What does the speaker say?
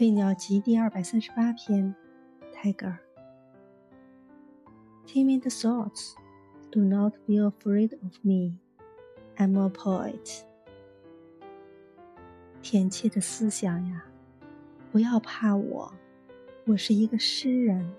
飞鸟集》第二百三十八篇，Tiger。Timid thoughts, do not be afraid of me. I'm a poet. 恬切的思想呀，不要怕我，我是一个诗人。